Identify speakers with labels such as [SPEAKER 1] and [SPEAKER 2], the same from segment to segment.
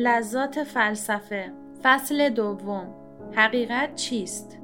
[SPEAKER 1] لذات فلسفه. فصل دوم. حقیقت چیست؟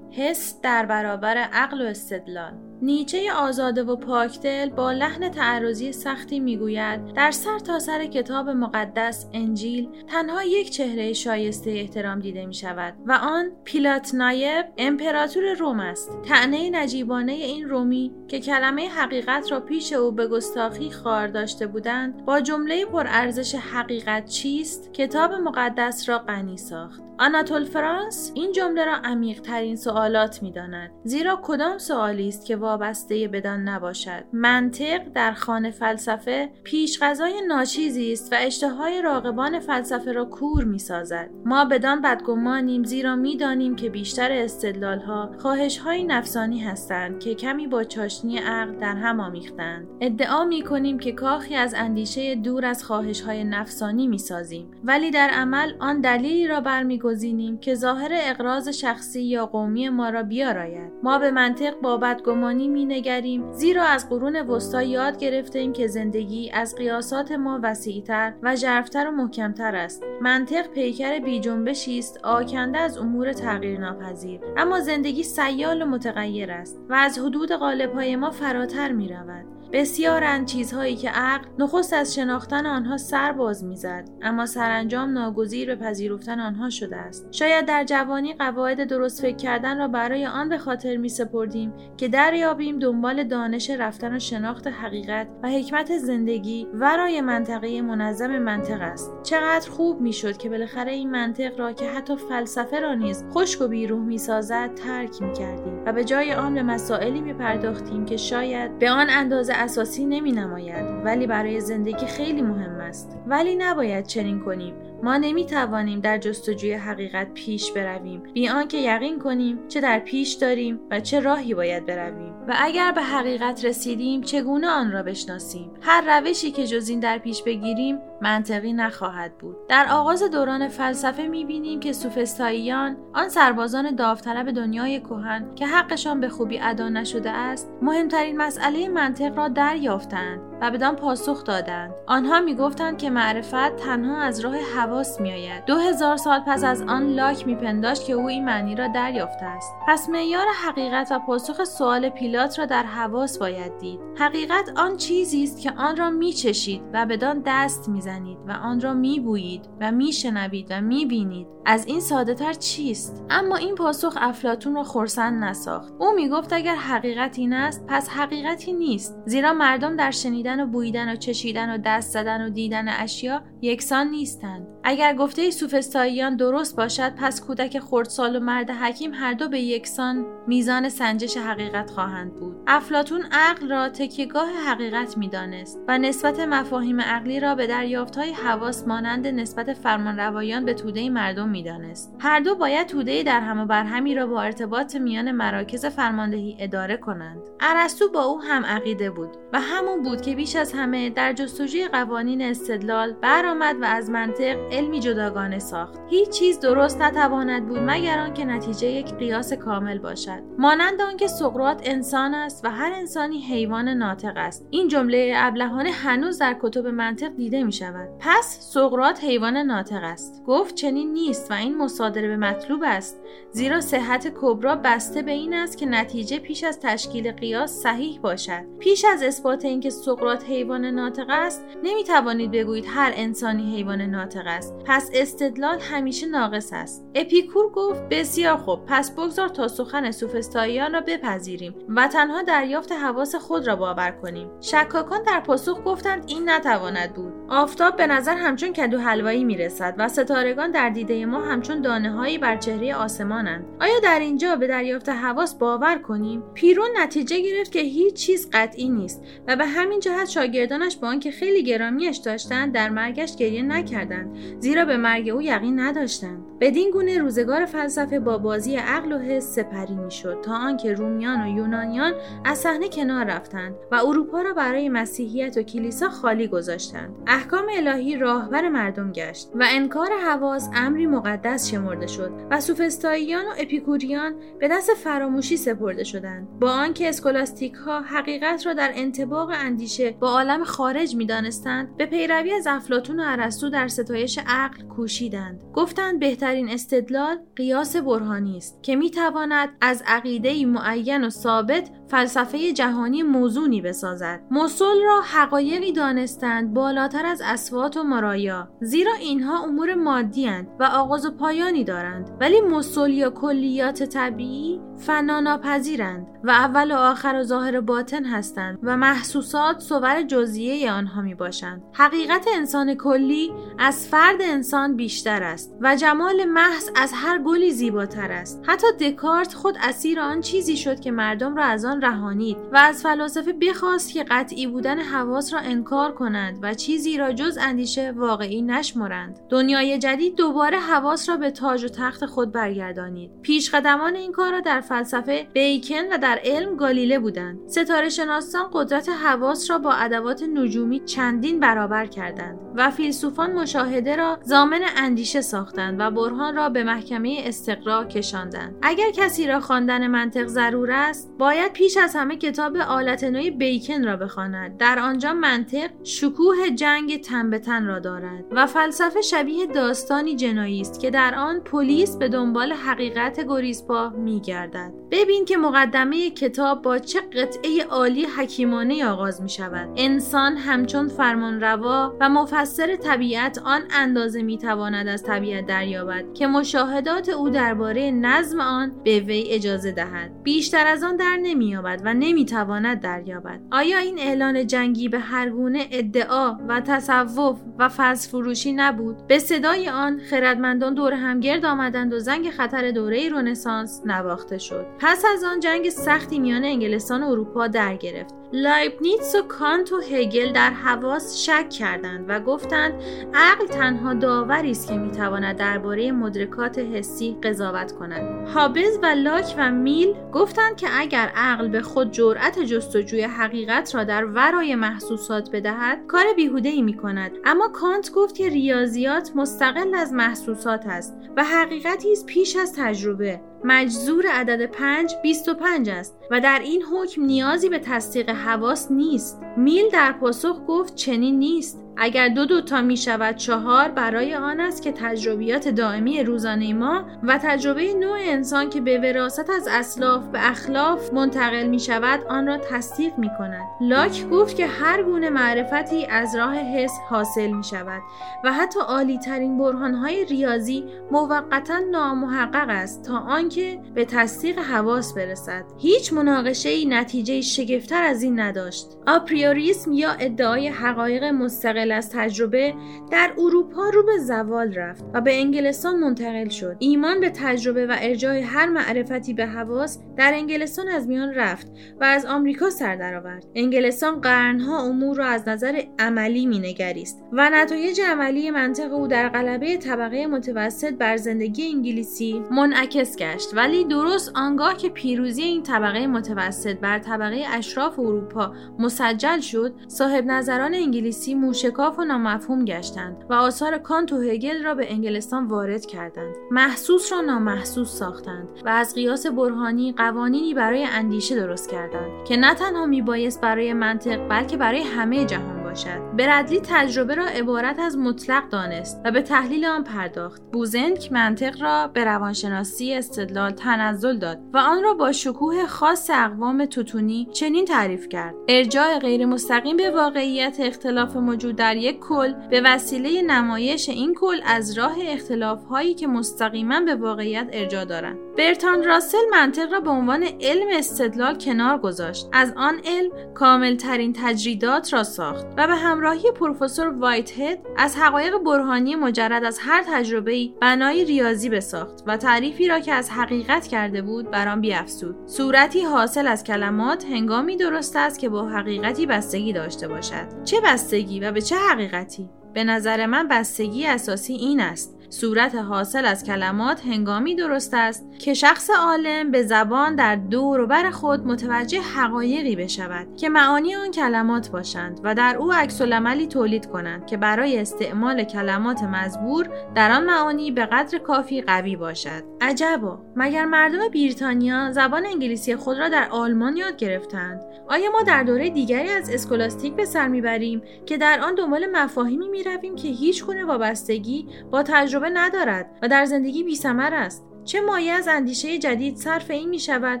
[SPEAKER 1] حس در برابر عقل و استدلال. نیچه آزاده و پاکدل با لحن تعرضی سختی می‌گوید. در سر تا سر کتاب مقدس انجیل تنها یک چهره شایسته احترام دیده می شود و آن پیلات نایب امپراتور روم است. تعنی نجیبانه این رومی که کلمه حقیقت را پیش او به گستاخی خار داشته بودند با جمله پرارزش حقیقت چیست؟ کتاب مقدس را غنی ساخت. آناتول فرانس این جمله را عمیق ترین سوالات می داند. زیرا کدام سوالی است که وابسته بدان نباشد منطق در خانه فلسفه پیش غذای ناچیزی است و اشتهای راقبان فلسفه را کور می سازد. ما بدان بدگمانیم زیرا می‌دانیم که بیشتر استدلال ها خواهش های نفسانی هستند که کمی با چاشنی عقل در هم آمیختند ادعا می کنیم که کاخی از اندیشه دور از خواهش های نفسانی می سازیم ولی در عمل آن دلیلی را برمیگزینیم که ظاهر اقراض شخصی یا قومی ما را بیاراید. ما به منطق با بدگمانی مینگریم زیرا از قرون وسطا یاد گرفتیم که زندگی از قیاسات ما وسیعتر و ژرفتر و محکمتر است. منطق پیکر بی جنبشی است آکنده از امور تغییر ناپذیر اما زندگی سیال و متغیر است و از حدود قالب‌های ما فراتر می رود. بسیارند چیزهایی که عقل نخست از شناختن آنها سر باز می‌زد اما سرانجام ناگزیر به پذیرفتن آنها شده است. شاید در جوانی قواعد درست فکر کردن را برای آن به خاطر می سپردیم که دریابیم دنبال دانش رفتن و شناخت حقیقت و حکمت زندگی ورای منطقه منظم منطق است. چقدر خوب می‌شد که بالاخره این منطق را که حتی فلسفه را نیز خشک و بیروح می‌سازد ترک می‌کردیم و به جای آن به مسائلی میپرداختیم که شاید به آن اندازه اساسی نمی نماید ولی برای زندگی خیلی مهم است. ولی نباید چنین کنیم. ما نمی توانیم در جستجوی حقیقت پیش برویم. بی آنکه یقین کنیم چه در پیش داریم و چه راهی باید برویم. و اگر به حقیقت رسیدیم چگونه آن را بشناسیم؟ هر روشی که جز این در پیش بگیریم منطقی نخواهد بود. در آغاز دوران فلسفه می‌بینیم که سوفستاییان آن سربازان داوطلب دنیای کهن که حقشان به خوبی ادا نشده است مهمترین مسئله منطق را دریافتند. و بدان پاسخ دادند. آنها می‌گفتند که معرفت تنها از راه حواس میآید. دو هزار سال پس از آن لاک میپنداشت که او این معنی را دریافته است. پس معیار حقیقت و پاسخ سوال پیلات را در حواس باید دید. حقیقت آن چیزی است که آن را میچشید و بدان دست می‌زنید و آن را میبویید و میشنوید و می‌بینید. از این ساده تر چیست؟ اما این پاسخ افلاتون را خرسند نساخت. او می‌گفت اگر حقیقت این است پس حقیقتی نیست. زیرا مردم در شنیدن و بویدن و چشیدن و دست زدن و دیدن اشیا یکسان نیستند. اگر گفته سوفستاییان درست باشد پس کودک خردسال و مرد حکیم هر دو به یکسان میزان سنجش حقیقت خواهند بود. افلاتون عقل را تکیگاه حقیقت می‌دانست و نسبت مفاهیم عقلی را به دریافتهای حواس مانند نسبت فرمانروایان به توده مردم می‌دانست. هر دو باید توده در هم و برهمی را با ارتباط میان مراکز فرماندهی اداره کنند. ارسطو با او هم عقیده بود و همون بود که بیش از همه در جستجوی قوانین استدلال برآمد و از منطق علمی جداگانه ساخت. هیچ چیز درست نتواند بود مگر آنکه نتیجه یک قیاس کامل باشد. مانند آنکه سقراط انسان است و هر انسانی حیوان ناطق است. این جمله ابلهانه هنوز در کتب منطق دیده می شود. پس سقراط حیوان ناطق است. گفت چنین نیست و این مصادره به مطلوب است. زیرا صحت کبرا بسته به این است که نتیجه پیش از تشکیل قیاس صحیح باشد. پیش از اثبات اینکه سقراط حیوان ناطق است؟ نمی توانید بگویید هر انسانی حیوان ناطق است. پس استدلال همیشه ناقص است. اپیکور گفت بسیار خوب پس بگذار تا سخن سوفستاییان را بپذیریم و تنها دریافت حواس خود را باور کنیم. شکاکان در پاسخ گفتند این نتواند بود. آفتاب به نظر همچون کدو حلوایی می‌رسد و ستارگان در دیده ما همچون دانه هایی بر چهره آسمانند. آیا در اینجا به دریافت حواس باور کنیم؟ پیرون نتیجه گرفت که هیچ چیز قطعی نیست و به همین جهت شاگردانش با آنکه خیلی گرامیش داشتند در مرگش گریه نکردند زیرا به مرگ او یقین نداشتند. بدین گونه روزگار فلسفه با بازی عقل و حس سپری می‌شد تا آنکه رومیان و یونانیان از صحنه کنار رفتند و اروپا را برای مسیحیت و کلیسا خالی گذاشتند. احکام الهی راهبر مردم گشت و انکار حواس امری مقدس شمرده شد و سوفستاییان و اپیکوریان به دست فراموشی سپرده شدند. با آنکه اسکولاستیک ها حقیقت را در انتباق اندیشه آنچه با عالم خارج می‌دانستند به پیروی از افلاتون و ارسطو در ستایش عقل کوشیدند. گفتند بهترین استدلال قیاس برهانی است که می‌تواند از عقیده معین و ثابت فلسفه جهانی موزونی بسازد. موسول را حقایقی دانستند بالاتر از اسوات و مرایا زیرا اینها امور مادی و آغاز و پایانی دارند. ولی موسول یا کلیات طبیعی فنا ناپذیرند و اول و آخر و ظاهر باطن هستند و محسوسات صور جزئیه آنها می باشند حقیقت انسان کلی از فرد انسان بیشتر است و جمال محض از هر گلی زیباتر است. حتی دکارت خود اسیر آن چیزی شد که مردم را از آن رهانید و از فلاسفه بخواست که قطعی بودن حواس را انکار کنند و چیزی را جز اندیشه واقعی نشمرند. دنیای جدید دوباره حواس را به تاج و تخت خود برگردانید. پیشقدمان این کار را در فلسفه بیکن و در علم گالیله بودند. ستاره شناسان قدرت حواس را با ادوات نجومی چندین برابر کردند و فیلسوفان مشاهده را زامن اندیشه ساختند و برهان را به محکمه استقرا کشاندند. اگر کسی را خواندن منطق ضرور است باید پیش از همه کتاب آلت نوی بیکن را بخواند. در آنجا منطق شکوه جنگ تن به تن را دارد و فلسفه شبیه داستانی جنایی است که در آن پلیس به دنبال حقیقت گریزپا میگردد. ببین که مقدمه کتاب با چه قطعه عالی حکیمانه آغاز می شود انسان همچون فرمانروا و مفسر طبیعت آن اندازه می تواند از طبیعت دریابد که مشاهدات او درباره نظم آن به وی اجازه دهد. بیشتر از آن در نمییابد و نمی‌تواند دریابد. آیا این اعلان جنگی به هر گونه ادعا و تصوف و فلسفه فروشی نبود؟ به صدای آن خردمندان دور هم گرد آمدند و زنگ خطر دوره رنسانس نواخته شد. پس از آن جنگ سختی میان انگلستان و اروپا در گرفت. لایبنیتس و کانت و هگل در حواس شک کردند و گفتند عقل تنها داوری است که می‌تواند درباره مدرکات حسی قضاوت کند. هابز و لاک و میل گفتند که اگر عقل به خود جرأت جستجوی حقیقت را در ورای محسوسات بدهد کار بیهوده ای می کند اما کانت گفت که ریاضیات مستقل از محسوسات است و حقیقتی است پیش از تجربه. مجذور عدد 5 25 است و در این حکم نیازی به تصدیق حواس نیست. میل در پاسخ گفت چنین نیست. اگر دو دوتا می شود چهار برای آن است که تجربیات دائمی روزانه ما و تجربه نوع انسان که به وراست از اسلاف به اخلاف منتقل می شود آن را تصدیق می کند. لاک گفت که هر گونه معرفتی از راه حس حاصل می شود و حتی عالی ترین برهان های ریاضی موقتا نامحقق است تا آنکه به تصدیق حواس برسد. هیچ مناقشه ای نتیجه شگفتتر از این نداشت. آپریوریسم یا ادعای حقایق مستقل از تجربه در اروپا رو به زوال رفت و به انگلستان منتقل شد. ایمان به تجربه و ارجاع هر معرفتی به حواس در انگلستان از میان رفت و از آمریکا سر درآورد. انگلستان قرنها امور را از نظر عملی مینگریست و نتایج عملی منطق او در غلبه طبقه متوسط بر زندگی انگلیسی منعکس گشت. ولی درست آنگاه که پیروزی این طبقه متوسط بر طبقه اشراف اروپا مسجل شد صاحب نظران انگلیسی موشه شکاف و نامفهوم گشتند و آثار کانت و هگل را به انگلستان وارد کردند. محسوس را نامحسوس ساختند و از قیاس برهانی قوانینی برای اندیشه درست کردند که نه تنها میبایست برای منطق بلکه برای همه جهان. باشد. برادلی تجربه را عبارت از مطلق دانست و به تحلیل آن پرداخت. بوزنک منطق را به روانشناسی استدلال تنزل داد و آن را با شکوه خاص اقوام توتونی چنین تعریف کرد. ارجاع غیر مستقیم به واقعیت اختلاف موجود در یک کل به وسیله نمایش این کل از راه اختلاف هایی که مستقیما به واقعیت ارجاع دارند. برتان راسل منطق را به عنوان علم استدلال کنار گذاشت. از آن علم کامل ترین تجریدات را ساخت و به همراهی پروفسور وایت هد از حقایق برهانی مجرد از هر تجربه بنای ریاضی بساخت و تعریفی را که از حقیقت کرده بود بر آن بیافزود. صورتی حاصل از کلمات هنگامی درست است که با حقیقتی بستگی داشته باشد. چه بستگی و به چه حقیقتی؟ به نظر من بستگی اساسی این است صورت حاصل از کلمات هنگامی درست است که شخص عالم به زبان در دور بر خود متوجه حقایقی بشود که معانی آن کلمات باشند و در او عکس عملی تولید کنند که برای استعمال کلمات مزبور در آن معانی به قدر کافی قوی باشد. عجبا مگر مردم بریتانیا زبان انگلیسی خود را در آلمان یاد گرفتند؟ آیا ما در دوره دیگری از اسکولاستیک به سر می‌بریم که در آن دنبال مفاهیمی می‌رویم که هیچ گونه وابستگی با تجربه ندارد و در زندگی بیثمر است. چه مایه از اندیشه جدید صرف این می شود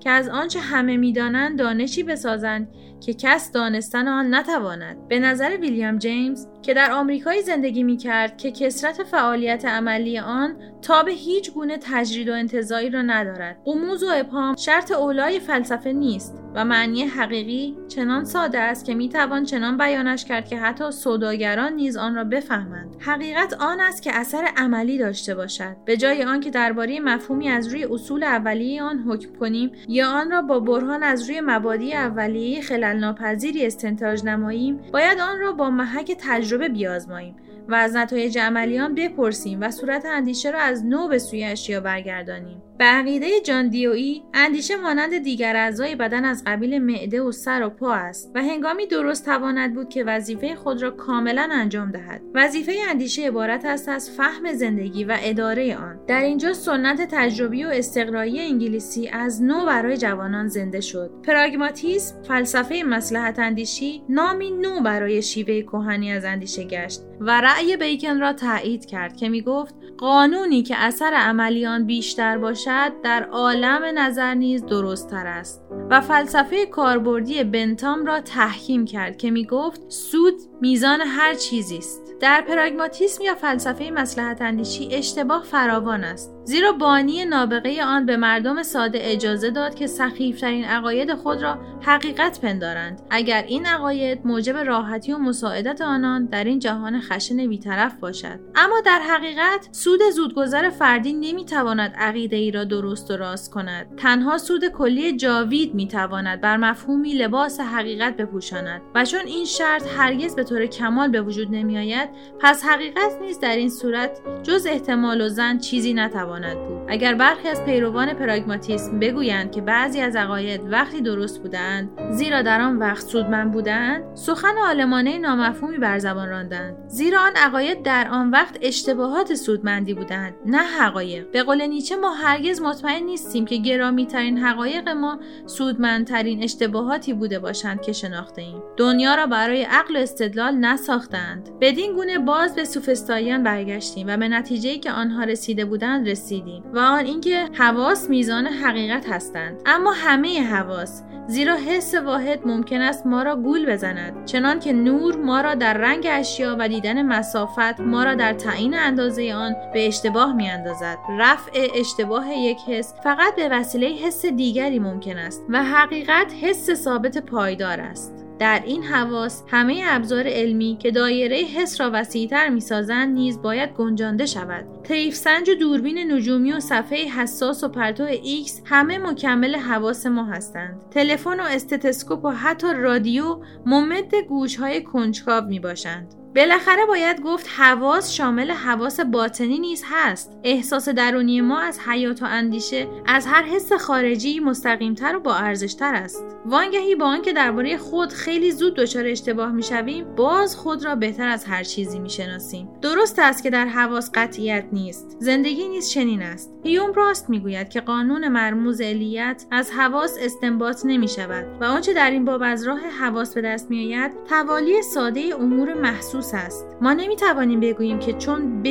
[SPEAKER 1] که از آنچه همه می‌دانند دانشی بسازند که کس دانستن آن نتواند. به نظر ویلیام جیمز که در آمریکایی زندگی می کرد که کسرت فعالیت عملی آن تا به هیچ گونه تجرید و انتظایی را ندارد. قموز و ابهام شرط اولای فلسفه نیست و معنی حقیقی چنان ساده است که می توان چنان بیانش کرد که حتی سوداگران نیز آن را بفهمند. حقیقت آن است که اثر عملی داشته باشد. به جای آنکه درباره مفهومی از روی اصول اولیه آن حکم کنیم یا آن را با برهان از روی مبادی اولیه خلل ناپذیری استنتاج نماییم باید آن را با محک تجربه بیازماییم و از نتایج عملیان بپرسیم و صورت اندیشه را از نو به سوی اشیا برگردانیم. به عقیده جان دیوئی اندیشه مانند دیگر اعضای بدن از قبیل معده و سر و پا است و هنگامی درست تواند بود که وظیفه خود را کاملا انجام دهد. وظیفه اندیشه عبارت است از فهم زندگی و اداره آن. در اینجا سنت تجربی و استقرایی انگلیسی از نو برای جوانان زنده شد. پراگماتیسم فلسفه مسلحت اندیشی نامی نو برای شیوه کهنی از اندیشه گشت و رأی بیکن را تایید کرد که می گفت قانونی که اثر عملیان بیشتر باشد در عالم نظر نیز درست تر است. و فلسفه کاربردی بنتام را تحکیم کرد که می گفت سود میزان هر چیزی است. در پراگماتیسم یا فلسفه مسلحت اندیشی اشتباه فراوان است. زیرا بانی نابغه آن به مردم ساده اجازه داد که سخیفترین عقاید خود را حقیقت پندارند. اگر این عقاید موجب راحتی و مساعدت آنان در این جهان خشن بیطرف باشد. اما در حقیقت سود زودگذر فردی نمی‌تواند عقیده ای را درست و راست کند. تنها سود کلی جاوید می‌تواند بر مفهومی لباس حقیقت بپوشاند. و چون این شرط هرگز به طور کمال به وجود نمیآید پس حقیقت نیز در این صورت جز احتمال و زن چیزی نتواند بود. اگر برخی از پیروان پراگماتیسم بگویند که بعضی از عقاید وقتی درست بودند زیرا در آن وقت سودمند بودند سخن عالمانه نامفهومی بر زبان راندند. زیرا آن عقاید در آن وقت اشتباهات سودمندی بودند نه حقایق. به قول نیچه ما هرگز مطمئن نیستیم که گرامی ترین حقایق ما سودمندترین اشتباهاتی بوده باشند که شناخته ایم. دنیا را برای عقل و استدلال نساختند. بدین گونه باز به سوفستاییان برگشتیم و به نتیجه که آنها رسیده بودند رسیدیم و آن اینکه حواس میزان حقیقت هستند. اما همه حواس زیرا حس واحد ممکن است ما را گول بزند. چنان که نور ما را در رنگ اشیا و دیدن مسافت ما را در تعیین اندازه آن به اشتباه میاندازد. رفع اشتباه یک حس فقط به وسیله حس دیگری ممکن است و حقیقت حس ثابت پایدار است. در این حواس همه ابزار علمی که دایره حس را وسیعتر می‌سازند نیز باید گنجانده شود. طیف سنج و دوربین نجومی و صفحه حساس و پرتو ایکس همه مکمل حواس ما هستند. تلفن و استتسکوپ و حتی رادیو ممد گوشهای کنجکاو می باشند بالاخره باید گفت حواس شامل حواس باطنی نیز هست. احساس درونی ما از حیات و اندیشه از هر حس خارجی مستقیمتر و با ارزشتر است. وانگهی با آنکه درباره خود خیلی زود دچار اشتباه می‌شویم باز خود را بهتر از هر چیزی می‌شناسیم. درست است که در حواس قطعیت نیست. زندگی نیز چنین است. هیوم راست می‌گوید که قانون مرموز علیت از حواس استنباط نمی شود و آنچه در این باب از راه حواس به دست میآید توالی ساده امور محسوس است. ما نمی توانیم بگوییم که چون ب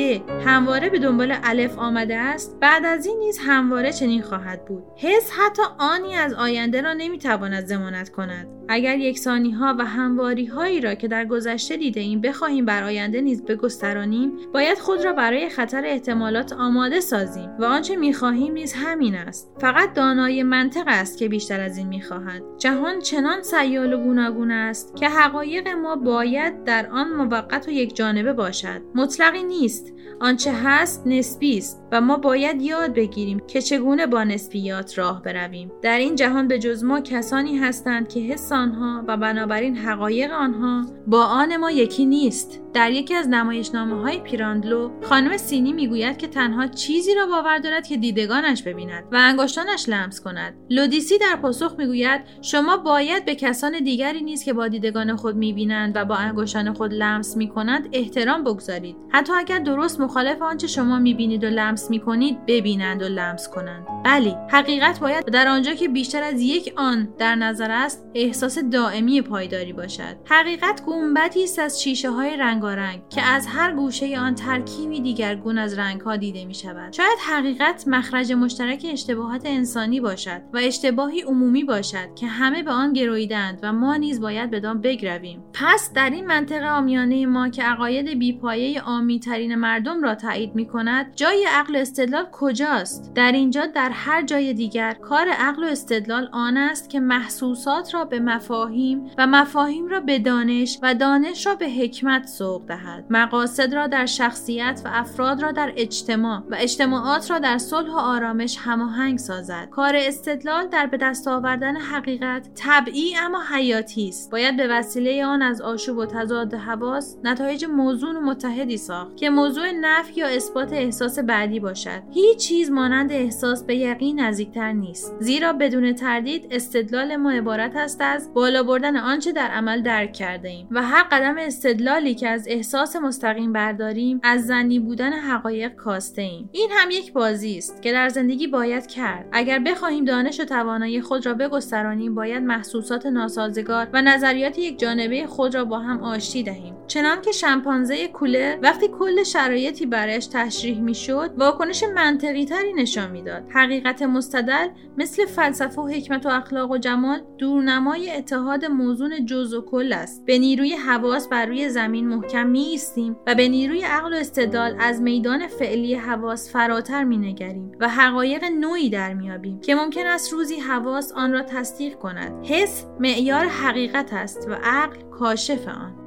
[SPEAKER 1] همواره به دنبال الف آمده است بعد از این نیز همواره چنین خواهد بود. حس حتی آنی از آینده را نمی تواند ضمانت کند. اگر یکسانی ها و همواری هایی را که در گذشته دیده ایم بخواهیم بر آینده نیز بگسترانیم باید خود را برای خطر احتمالات آماده سازیم و آنچه می‌خواهیم نیز همین است. فقط دانای منطق است که بیشتر از این می‌خواهد. جهان چنان سیال و گوناگون است که حقایق ما باید در آن موقت و یک جانبه باشد. مطلقی نیست. آنچه هست نسبی است و ما باید یاد بگیریم که چگونه با نسبیات راه برویم. در این جهان به جز ما کسانی هستند که حس آنها و بنابراین حقایق آنها با آن ما یکی نیست. در یکی از نمایشنامه های پیراندلو خانم سینی می‌گوید که تنها چیزی را باور دارد که دیدگانش ببیند و انگشتانش لمس کند. لودیسی در پاسخ می‌گوید شما باید به کسان دیگری نیز که با دیدگان خود می‌بینند و با انگشتان خود لمس می‌کنند احترام بگذارید. حتی اگر درست مخالف آنچه شما می‌بینید و لمس می‌کنید ببینند و لمس کنند. بلی حقیقت باید در آنجا که بیشتر از یک آن در نظر است احساس دائمی پایداری باشد. حقیقت گنبدی است از شیشه های رنگارنگ که از هر گوشه آن ترکیبی دیگرگون از رنگ ها دیده می شود شاید حقیقت مخرج مشترک اشتباهات انسانی باشد و اشتباهی عمومی باشد که همه به آن گرویدند و ما نیز باید بدان بگرویم. پس در این منطقه آمیانه ما که عقاید بیپایه آمی ترین مردم را تایید می کند جای عقل استدلال کجاست؟ در اینجا در هر جای دیگر کار عقل و استدلال آن است که محسوسات را به مفاهیم و مفاهیم را به دانش و دانش را به حکمت سوق دهد. مقاصد را در شخصیت و افراد را در اجتماع و اجتماعات را در صلح و آرامش هماهنگ سازد. کار استدلال در به دست آوردن حقیقت طبعی اما حیاتی است. باید به وسیله آن از آشوب و تضاد حواس نتایج موزون و متحدی ساخت که موضوع نفی یا اثبات احساس بعدی باشد. هیچ چیز مانند احساس به یقین نزدیکتر نیست. زیرا بدون تردید استدلال ما عبارت است از بالا بردن آنچه در عمل درک کرده ایم و هر قدم استدلالی که از احساس مستقیم برداریم از زنی بودن حقایق کاسته ایم. این هم یک بازی است که در زندگی باید کرد. اگر بخواهیم دانش و توانایی خود را بگسترانیم باید محسوسات ناسازگار و نظریات یک جانبه خود را با هم آشتی دهیم. چنان که شمپانزه کوله وقتی کل شرایطی برایش تشریح می‌شد واکنش منطقی تری نشان می‌داد. حقیقت مستدل مثل فلسفه و حکمت و اخلاق و جمال دورنمای اتحاد موزون جز و کل است. به نیروی حواس بر روی زمین محکم می و به نیروی عقل و استدلال از میدان فعلی حواس فراتر می نگریم و حقایق نوعی در میابیم که ممکن است روزی حواس آن را تصدیق کند حس معیار حقیقت است و عقل کاشف آن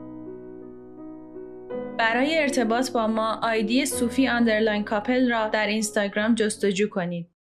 [SPEAKER 1] برای ارتباط با ما آیدی صوفی underline couple را در اینستاگرام جستجو کنید.